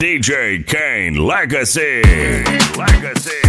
DJ Kaine Legacy. Legacy.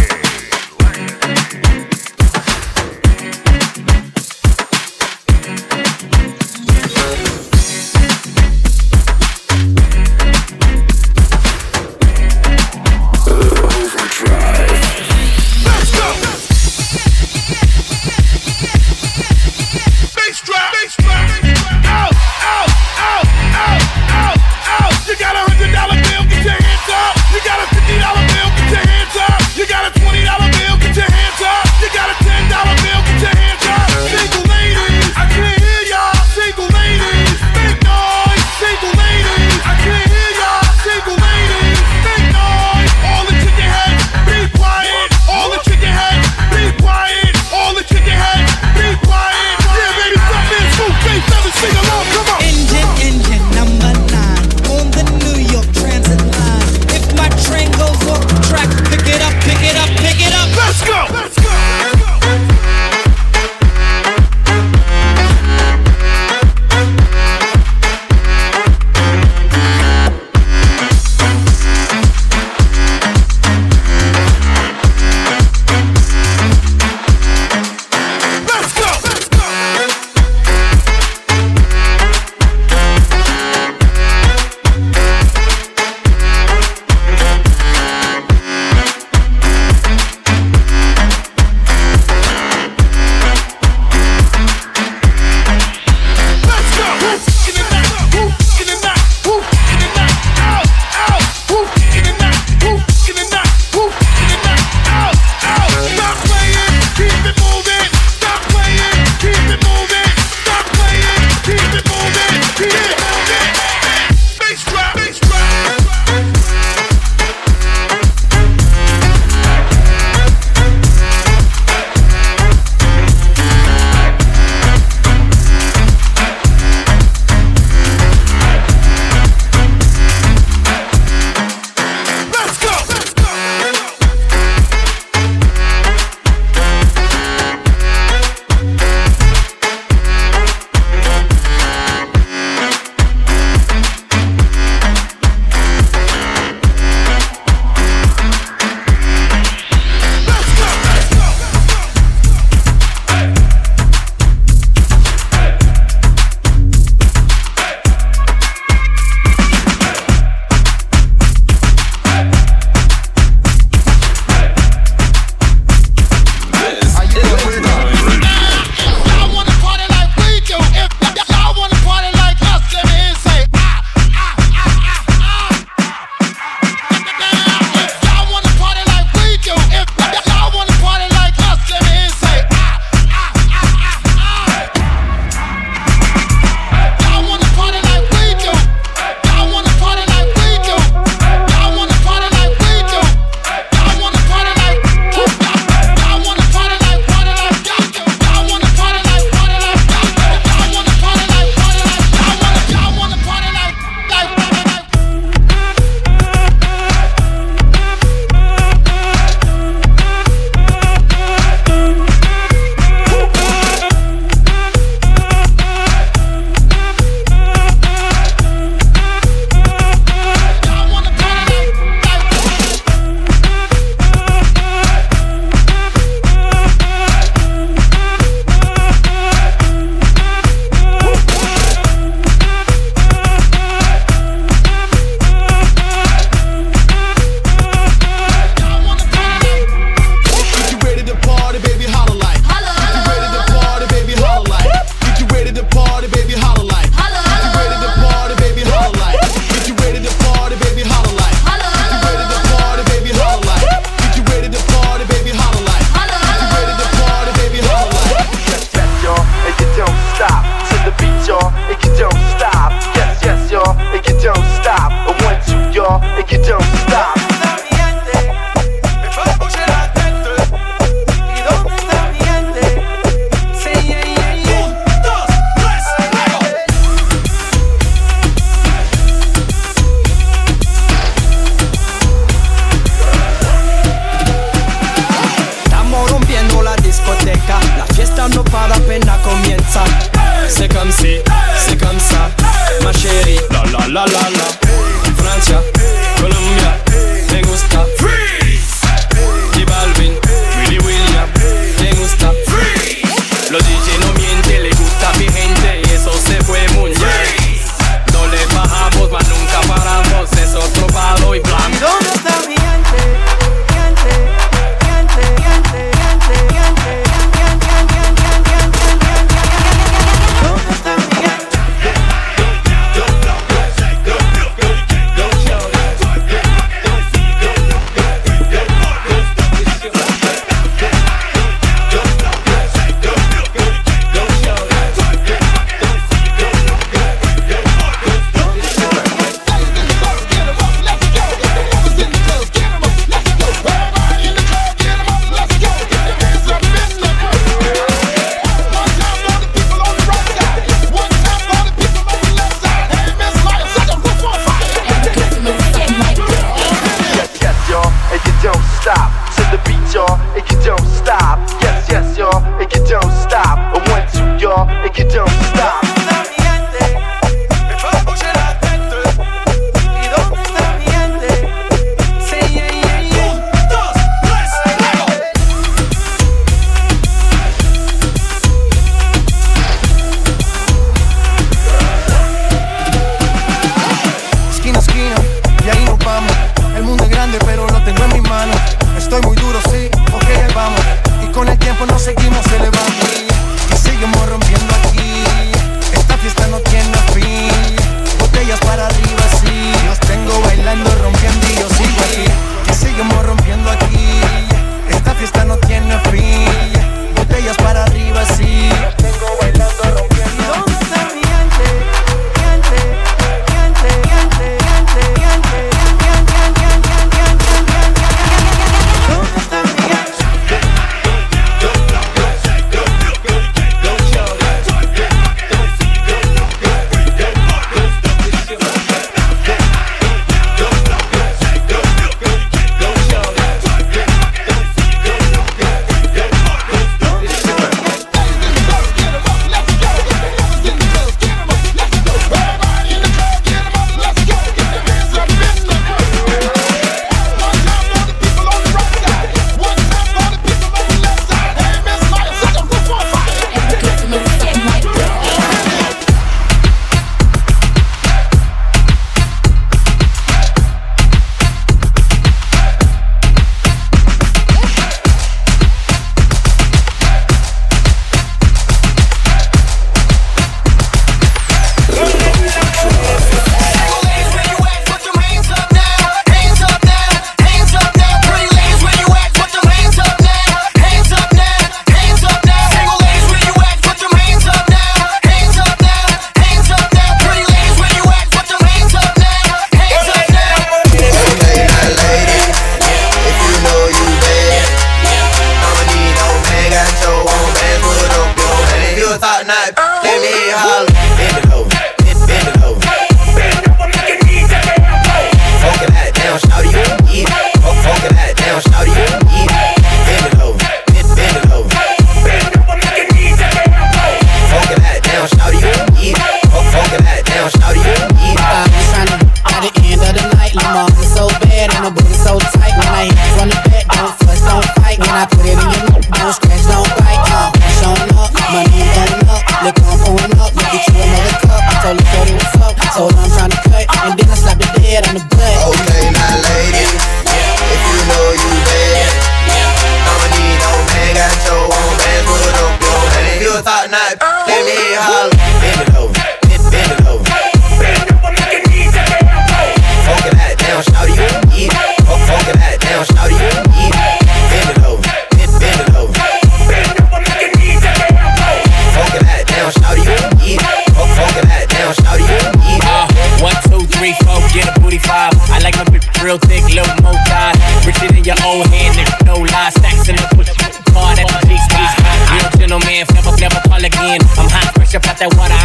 That what I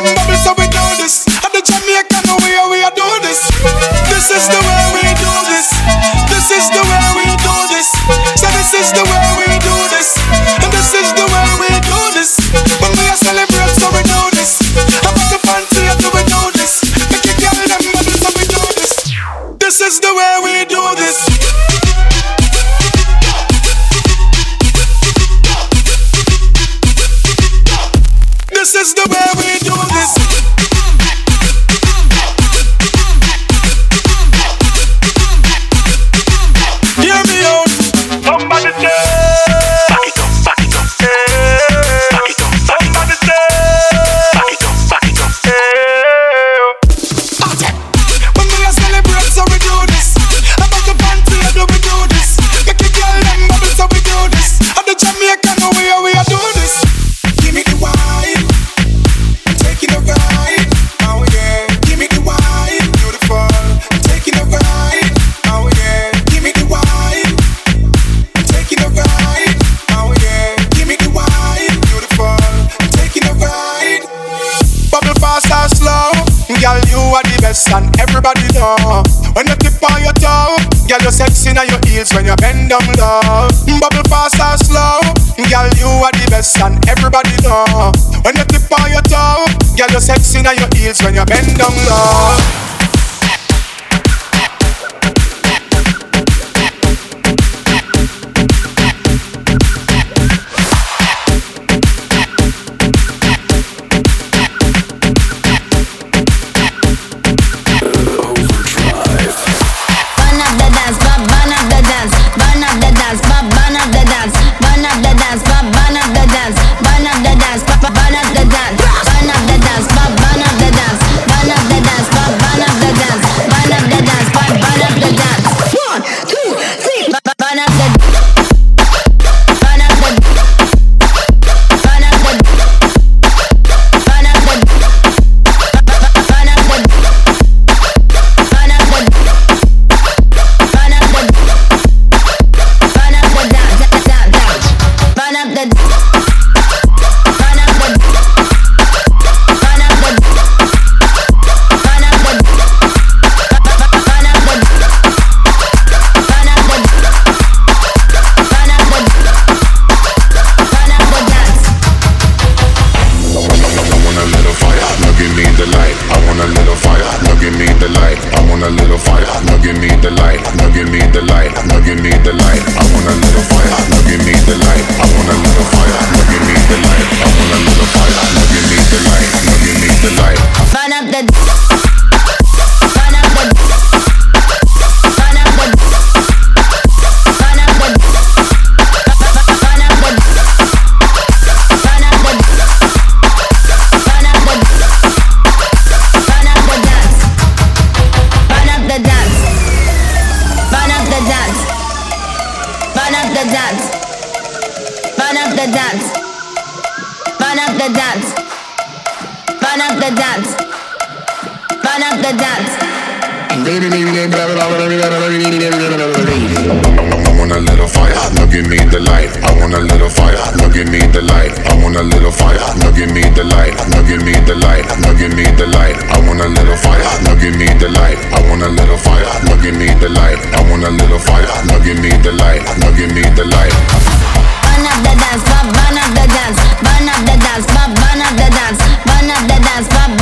Remember it when you bend down low. más, va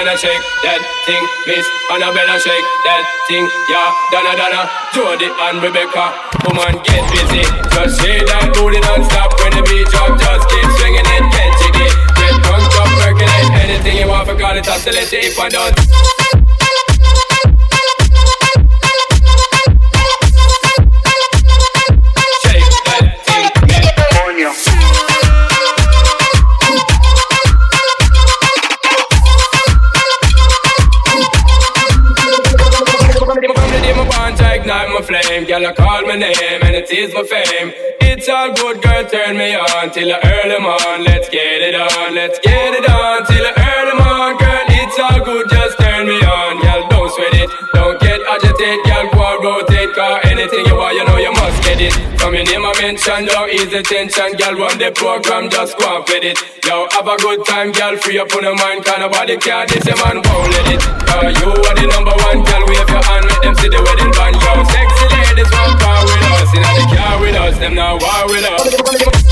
Can I, shake that thing, Miss Annabella? Shake that thing, yeah. Donna, Donna, Jody and Rebecca. Come on, get busy. Just shake that booty non-stop when the beat drop. Just keep swinging it, get jiggy. Get drunk, up, percolate. Anything you want, forgot it, oscillate it if I don't. Flame. Girl, I call my name and it is my fame. It's all good, girl, turn me on Till the early morn, let's get it on Let's get it on till the early morn. Girl, it's all good, just turn me on get it From your name I mention, yo, ease the tension. Girl, run the program, just go and with it. Yo, have a good time, girl, free up on your mind Cause nobody care, this a man won't let it. Cause you are the number one, girl, wave your hand Let them see the wedding band, yo Sexy ladies want power with us. Inna the car with us, them now war with us